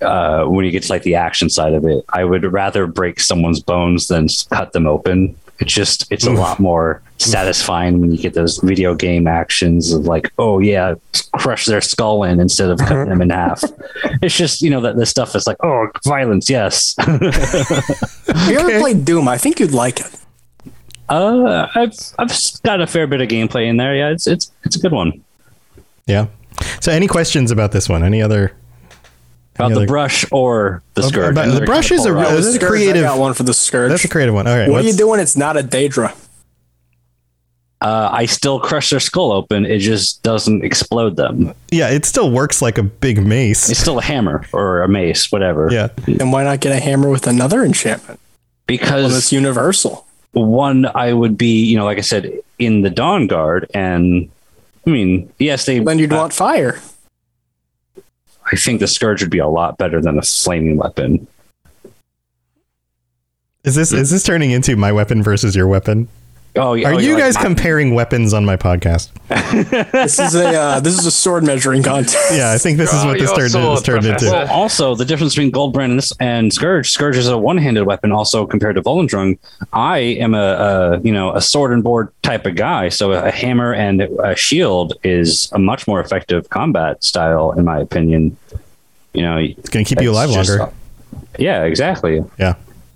uh, when you get to like the action side of it, I would rather break someone's bones than cut them open. It's just it's a lot more satisfying when you get those video game actions of like, oh yeah, crush their skull in instead of cutting them in half. It's just you know that this stuff is like, oh, violence, yes. Have you ever played Doom? I think you'd like it. uh, I've I've got a fair bit of gameplay in there. Yeah, it's it's it's a good one. yeah. So, any questions about this one? Any other? About the other- brush or the skirt. about- the brush is a polarized. Oh, that's a creative- I got one for the Scourge. That's a creative one. All right. what are you doing? It's not a Daedra. uh, I still crush their skull open. It just doesn't explode them. Yeah, it still works like a big mace. It's still a hammer or a mace, whatever. yeah. Then why not get a hammer with another enchantment? Well, Because it's universal. one, I would be, you know, like I said, in the Dawn Guard, and I mean, yes, they. Then you'd uh, want fire. I think the Scourge would be a lot better than a flaming weapon. Is this is this turning into my weapon versus your weapon? Oh, yeah. Are oh, you guys like, comparing weapons on my podcast? This is a uh, this is a sword measuring contest. Yeah, I think this is Draw what this your turned, sword, this turned into. Well, also the difference between Goldbrand and, and Scourge. Scourge is a one-handed weapon. Also compared to Volendrung, I am a, a you know a sword and board type of guy. So a hammer and a shield is a much more effective combat style, in my opinion. You know, It's going to keep you it's alive just- longer. yeah, exactly. Yeah.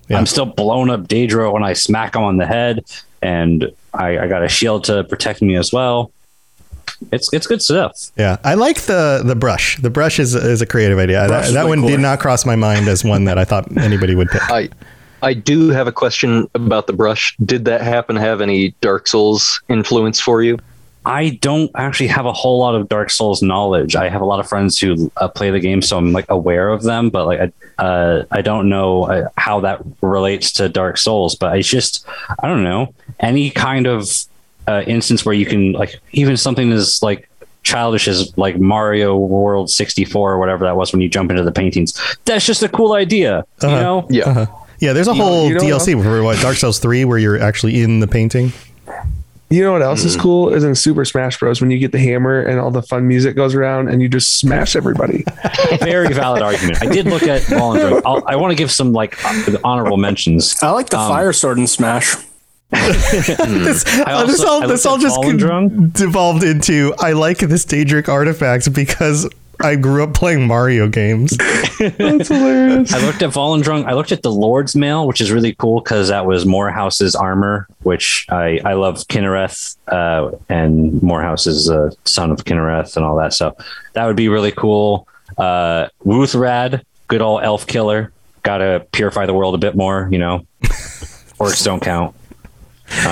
Yeah. I'm still blown up Daedra when I smack him on the head, and I, I got a shield to protect me as well. It's it's good stuff. Yeah, I like the the brush. The brush is is a creative idea. Brush That, is that one cooler. did not cross my mind as one that I thought anybody would pick. I I do have a question about the brush. Did that happen to have any Dark Souls influence for you? I don't actually have a whole lot of Dark Souls knowledge. I have a lot of friends who uh, play the game, so I'm like aware of them, but like I, uh, I don't know uh, how that relates to Dark Souls. But it's just I don't know any kind of uh, instance where you can like even something as like childish as like Mario World 64 or whatever that was when you jump into the paintings. That's just a cool idea, you Uh-huh. know. Yeah. Uh-huh. Yeah, there's a You whole you know what DLC for what Dark Souls 3 where you're actually in the painting. You know what else is cool is in Super Smash Bros. when you get the hammer and all the fun music goes around and you just smash everybody. Very valid argument. I did look at Volendrung. I'll, I want to give some like honorable mentions. I like the Um, fire sword and smash. This, I uh, this all this all just con- devolved into I like this Daedric artifact because I grew up playing Mario games. That's hilarious. I looked at Volendrung. I looked at the Lord's Mail, which is really cool because that was Morihaus's armor, which I, I love Kynareth, uh, and Morehouse is a son of Kynareth and all that. So that would be really cool. Uh, Wuthrad, good old elf killer. Got to purify the world a bit more, you know. Orcs don't count.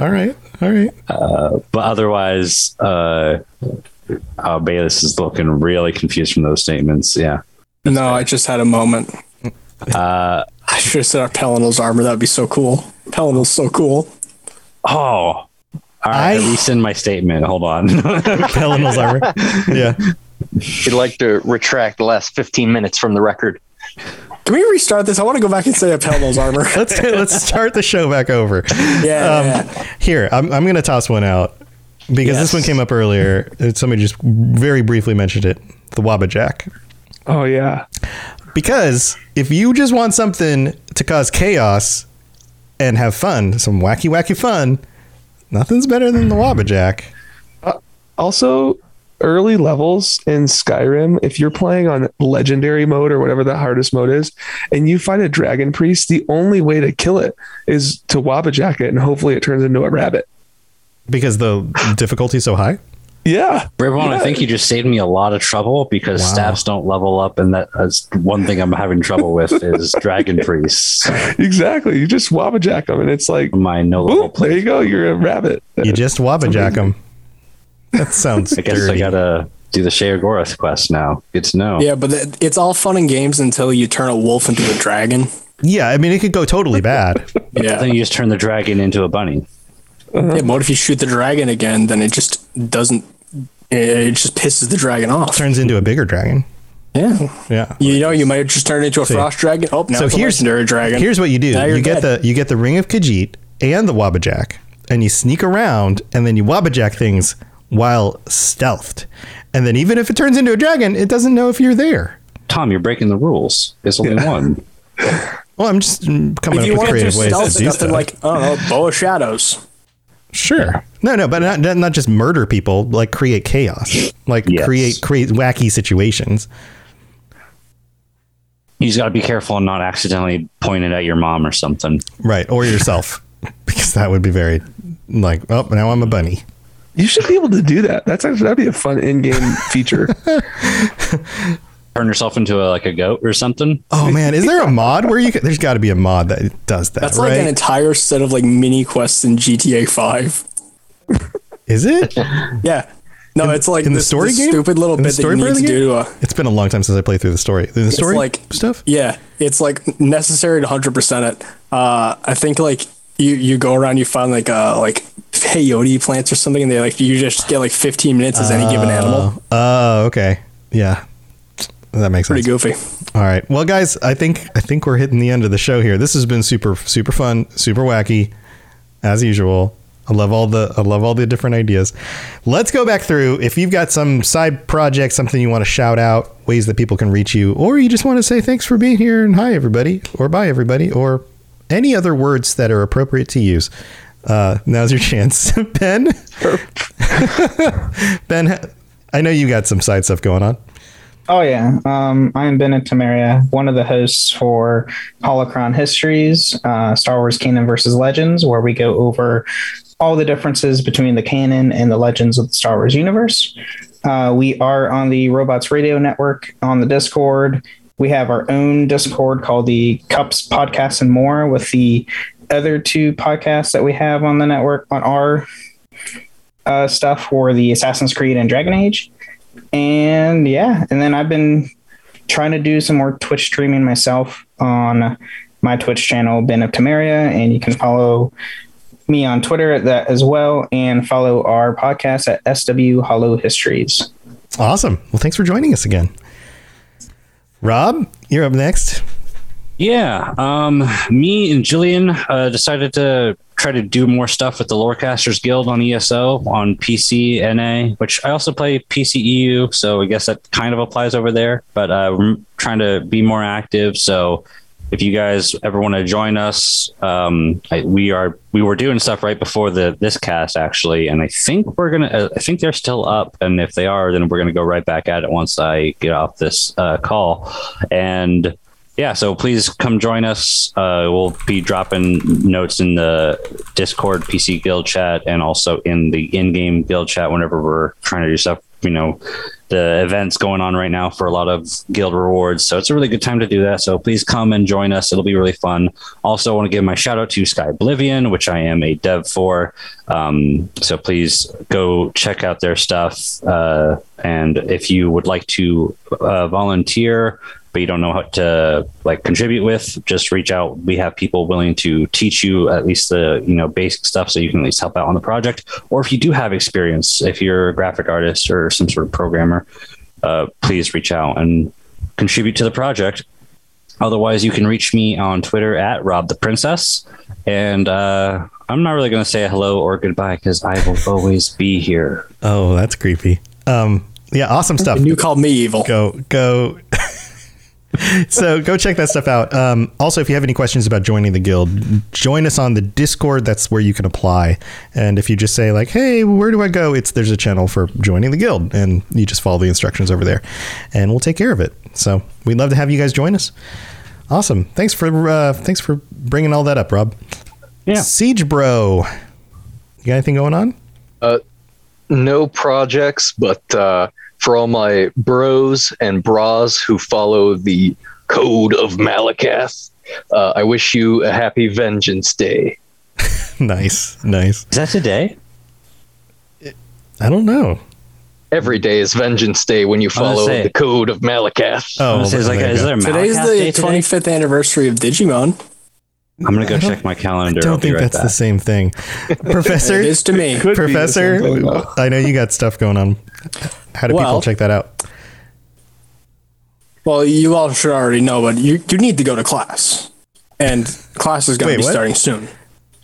all right. All right. But otherwise, uh, oh, Baelus is looking really confused from those statements. Yeah. No, I just had a moment. Uh, I should have said our Pelinal's armor. That'd be so cool. Pelinal's so cool. oh, All right, I, I- rescind my statement. Hold on. Pelinal's armor. Yeah. You'd like to retract the last 15 minutes from the record. Can we restart this? I want to go back and say a Pelmo's armor. Let's let's start the show back over. yeah, yeah, Um, yeah. Here, I'm, I'm going to toss one out because this one came up earlier. Uh, Somebody just very briefly mentioned it the Wabbajack. Oh yeah. Because if you just want something to cause chaos and have fun, some wacky, wacky fun, nothing's better than the wabba Wabbajack. Also, early levels in Skyrim, if you're playing on legendary mode or whatever the hardest mode is, and you find a dragon priest, the only way to kill it is to wabbajack it, and hopefully it turns into a rabbit. Because the difficulty's so high. Yeah. Ribbon, I think you just saved me a lot of trouble because Wow. staffs don't level up, and that's one thing I'm having trouble with is dragon priests. Exactly. You just wabbajack them, and it's like, My no level boop, there you go. You're a rabbit. You just Wabbajack them. That sounds I guess dirty. I gotta do the Sheogorath quest now. Good to know. Yeah, but th- it's all fun and games until you turn a wolf into a dragon. yeah, I mean, it could go totally bad. Yeah. Then you just turn the dragon into a bunny. Yeah what if you shoot the dragon again? Then it just doesn't. It just pisses the dragon off. Turns into a bigger dragon. Yeah. Yeah. You know, you might just turn into a See. frost dragon. Oh, now so it's a here's legendary dragon. Here's what you do: Now you're you get dead. the you get the ring of Khajiit and the Wabbajack, and you sneak around, and then you Wabbajack things while stealthed, and then even if it turns into a dragon, it doesn't know if you're there. Tom, you're breaking the rules. It's only one. Well, I'm just mm, coming if up with want creative ways to do stuff, like I bow of shadows. Sure, no, no, but not not not just murder people, like create chaos, like Yes. create create wacky situations. You just got to be careful and not accidentally point it at your mom or something. Right, or yourself, because that would be very like, oh, now I'm a bunny. You should be able to do that. That's actually that'd be a fun in-game feature. Turn yourself into a, like a goat or something. Oh man, is there a mod where you? Can, there's got to be a mod that does that, That's right? like an entire set of like mini quests in GTA Five. is it? Yeah. No, it's like in the story this game? stupid little In the bit that story you need to the do game? to a It's been a long time since I played through the story. The story like- stuff. Yeah, it's like necessary to hundred percent it. Uh, I think like you you go around, you find like uh like peyote plants or something, and they like you just get like fifteen minutes as any given animal. Oh, okay. Yeah, that makes Pretty sense. Pretty goofy. All right. Well, guys, I think I think we're hitting the end of the show here. This has been super super fun, super wacky, as usual. I love all the I love all the different ideas. Let's go back through. If you've got some side project, something you want to shout out, ways that people can reach you, or you just want to say thanks for being here and hi everybody, or bye everybody, or any other words that are appropriate to use. Uh, now's your chance, Ben. ben, I know you got some side stuff going on. Oh yeah, um, I'm Bennett Tamaria, one of the hosts for Holocron Histories, uh, Star Wars Canon versus Legends, where we go over all the differences between the canon and the legends of the Star Wars universe. Uh, we are on the Robots Radio Network on the Discord. We have our own Discord called the Cups Podcast and More, with the other two podcasts that we have on the network on our uh, stuff for the Assassin's Creed and Dragon Age and yeah and then i've been trying to do some more twitch streaming myself on my twitch channel ben of tamaria and you can follow me on twitter at that as well and follow our podcast at sw hollow histories Awesome. Well, thanks for joining us again. Rob, you're up next. Yeah, um, me and Jillian uh, decided to try to do more stuff with the Lorecasters Guild on ESO on PC NA, which I also play PC EU, so I guess that kind of applies over there. But uh, we're trying to be more active. So if you guys ever want to join us, um, I, we are we were doing stuff right before the this cast actually, and I think we're gonna uh, I think they're still up, and if they are, then we're gonna go right back at it once I get off this uh, call, and yeah, so please come join us. Uh, we'll be dropping notes in the Discord PC Guild chat and also in the in-game Guild chat whenever we're trying to do stuff. You know, the events going on right now for a lot of Guild rewards, so it's a really good time to do that. So please come and join us; it'll be really fun. Also, I want to give my shout out to Skyblivion, which I am a dev for. Um, so please go check out their stuff. Uh, and if you would like to uh, volunteer but you don't know how to like contribute with, just reach out. We have people willing to teach you at least the you know basic stuff, so you can at least help out on the project. Or if you do have experience, if you're a graphic artist or some sort of programmer, uh, please reach out and contribute to the project. Otherwise, you can reach me on Twitter at Rob the Princess, and uh, I'm not really going to say hello or goodbye because I will always be here. Oh, that's creepy. Um, yeah, awesome stuff. And you call me evil. Go, go. so go check that stuff out. Um, also, if you have any questions about joining the guild, join us on the Discord. That's where you can apply. And if you just say like, "Hey, where do I go?" It's there's a channel for joining the guild, and you just follow the instructions over there, and we'll take care of it. So we'd love to have you guys join us. Awesome. Thanks for uh, thanks for bringing all that up, Rob. Yeah. Siege Bro. You got anything going on? Uh, no projects, but uh, for all my bros and bras who follow the code of Malacath, uh, I wish you a happy Vengeance Day. nice, nice. Is that today? I don't know. Every day is Vengeance Day when you I was gonna follow say- the code of Malacath. Oh, Is, like, there is there a Today's the Day today? 25th anniversary of Digimon. I'm gonna go check my calendar. I don't be think right that's the same thing. Professor, It is to me. Could be the Professor, same thing, though. I know you got stuff going on. How do people check that out? Well, you all should already know, but you, you need to go to class. And class is going Wait, to be what? starting soon.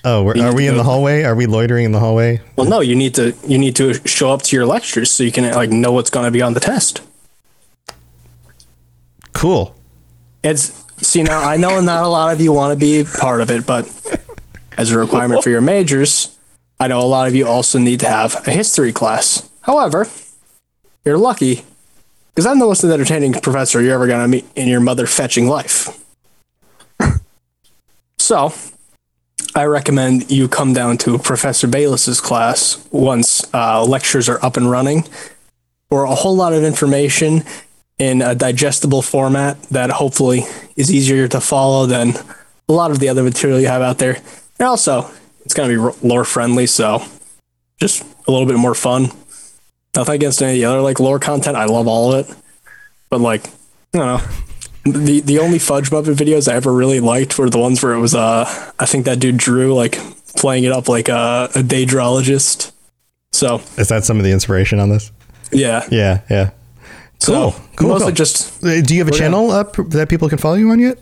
Oh, we're, are we in the hallway? Are we loitering in the hallway? Well, no, you need to you need to show up to your lectures so you can like know what's going to be on the test. Cool. It's see now I know not a lot of you want to be part of it, but as a requirement for your majors, I know a lot of you also need to have a history class. However, you're lucky because I'm the most entertaining professor you're ever going to meet in your mother fetching life. So, I recommend you come down to Professor Baelus's class once uh, lectures are up and running for a whole lot of information in a digestible format that hopefully is easier to follow than a lot of the other material you have out there. And also, it's going to be lore friendly, so just a little bit more fun. Nothing against any of the other like lore content. I love all of it, but like I don't know. The the only Fudgemuppet videos I ever really liked were the ones where it was uh I think that dude Drew like playing it up like a, a daedrologist. So Is that some of the inspiration on this? yeah, Yeah, yeah. Cool. So, cool. Mostly cool. just Uh, Do you have a channel up that people can follow you on yet?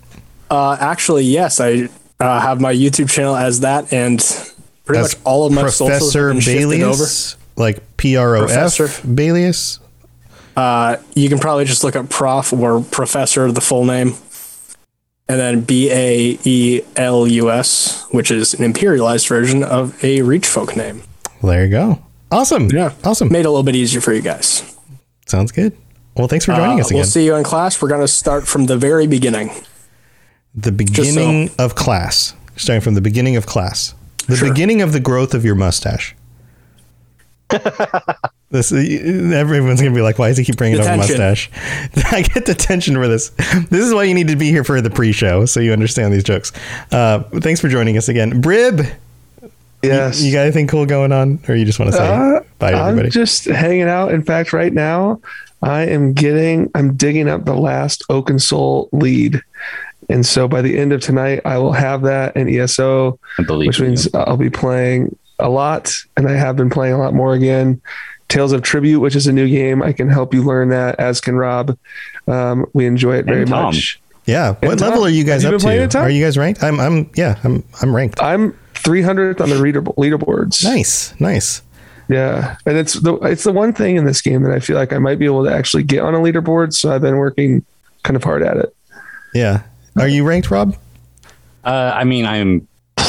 Uh, actually, yes, I uh, have my YouTube channel as that, and pretty That's much all of my Professor over. Like P R O F. Baelus. Uh, you can probably just look up Prof or Professor, the full name, and then B A E L U S, which is an imperialized version of a Reach Folk name. Well, there you go. Awesome. Yeah. Awesome. Made it a little bit easier for you guys. Sounds good. Well, thanks for joining Uh, us again. We'll see you in class. We're going to start from the very beginning. the beginning of class. Starting from the beginning of class. The Sure. beginning of the growth of your mustache. this everyone's gonna be like, why does he keep bringing up a mustache? I get detention for this. This is why you need to be here for the pre-show, so you understand these jokes. Uh, thanks for joining us again, Brib. Yes. You got anything cool going on, or you just want to say Uh, bye to everybody? I'm just hanging out. In fact, right now, I am getting, I'm digging up the last Oaken Soul lead. And so by the end of tonight, I will have that in ESO, which in you. means I'll be playing a lot. And I have been playing a lot more again. Tales of Tribute, which is a new game. I can help you learn that, as can Rob. Um, we enjoy it very much. yeah. What Tom, level are you guys have you up playing to? it, Tom? Are you guys ranked? I'm. I'm. Yeah. I'm. I'm ranked. I'm 300th on the reader, leaderboards. Nice. Nice. Yeah, and it's the it's the one thing in this game that I feel like I might be able to actually get on a leaderboard. So I've been working kind of hard at it. Yeah. Are you ranked, Rob? Uh, I mean, I'm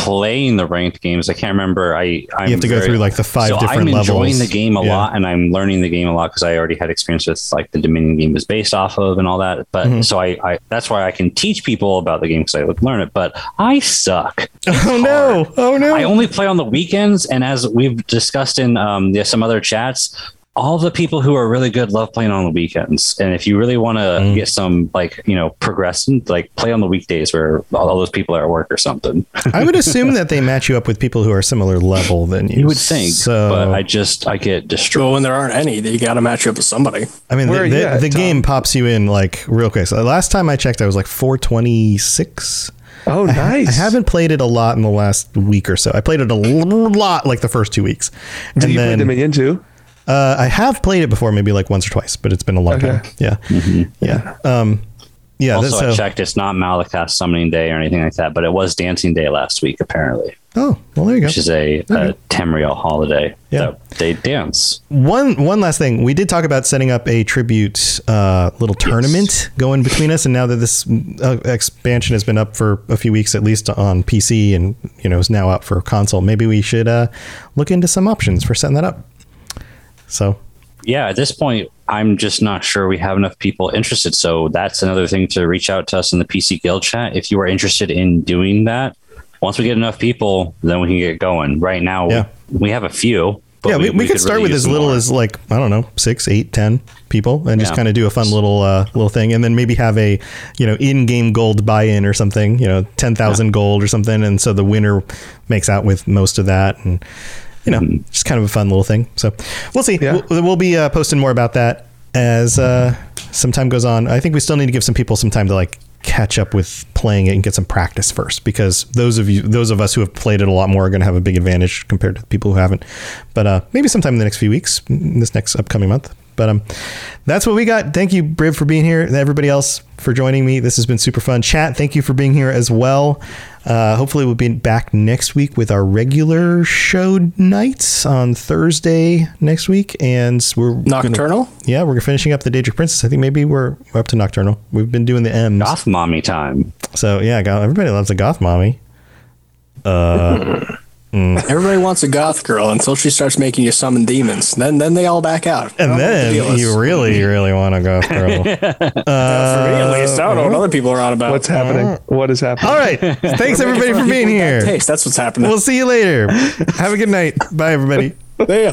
playing the ranked games. I can't remember. I I'm You have to go through like the five so different I'm enjoying levels. the game a Yeah. lot, and I'm learning the game a lot because I already had experience with like the Dominion game was based off of and all that. But Mhm. so I, I that's why I can teach people about the game because I would learn it. But I suck. Oh no! Oh no! I only play on the weekends, and as we've discussed in um, yeah, some other chats, all the people who are really good love playing on the weekends. And if you really want to Mm. get some like, you know, progression, like play on the weekdays where all those people are at work or something. I would assume that they match you up with people who are similar level than you. You would think, So, but I just I get destroyed. Well, when there aren't any, you got to match you up with somebody. I mean, Where the, the, at, the game pops you in like real quick. So last time I checked, I was like 426. Oh, nice. I haven't played it a lot in the last week or so. I played it a l- lot like the first two weeks. Did and you play Dominion too? Uh, I have played it before, maybe like once or twice, but it's been a long Okay. time. Yeah. Yeah. Um, yeah. Also, that's- I checked. It's not Malacath Summoning Day or anything like that, but it was Dancing Day last week, apparently, oh, well, there you go. which is a, a Tamriel holiday. Yeah. that they dance. One one last thing, we did talk about setting up a tribute uh, little tournament going between us, and now that this uh, expansion has been up for a few weeks, at least on PC, and you know is now out for console, maybe we should uh, look into some options for setting that up. So yeah, at this point, I'm just not sure we have enough people interested. So that's another thing to reach out to us in the PC Guild chat. If you are interested in doing that, once we get enough people, then we can get going. Right now, Yeah. we have a few. but yeah, we, we, could could start really with as little more. as like I don't know six, eight, ten people, and just kind of do a fun little uh, little thing, and then maybe have a you know in-game gold buy-in or something, you know, ten thousand gold or something, and so the winner makes out with most of that, and you know, Mm-hmm. just kind of a fun little thing. So we'll see. Yeah. We'll, we'll be uh, posting more about that as uh, some time goes on. I think we still need to give some people some time to like catch up with playing it and get some practice first because those of you those of us who have played it a lot more are going to have a big advantage compared to the people who haven't but uh maybe sometime in the next few weeks in this next upcoming month but um that's what we got thank you Briv for being here and everybody else for joining me this has been super fun chat thank you for being here as well uh, hopefully we'll be back next week with our regular show nights on Thursday next week and we're gonna- Nocturnal? yeah, we're finishing up the Daedric Princess. I think maybe we're, we're up to Nocturnal. We've been doing the M's. Goth mommy time. So yeah, everybody loves a goth mommy. Mm. Everybody wants a goth girl until she starts making you summon demons. Then then they all back out. And don't know what the then you really, mm-hmm. really want a goth girl. Uh, for me at least, I don't know what other people are on about. What's happening? Uh-huh. What is happening? All right. Thanks everybody for being here. Taste. That's what's happening. We'll see you later. Have a good night. Bye everybody. Yeah.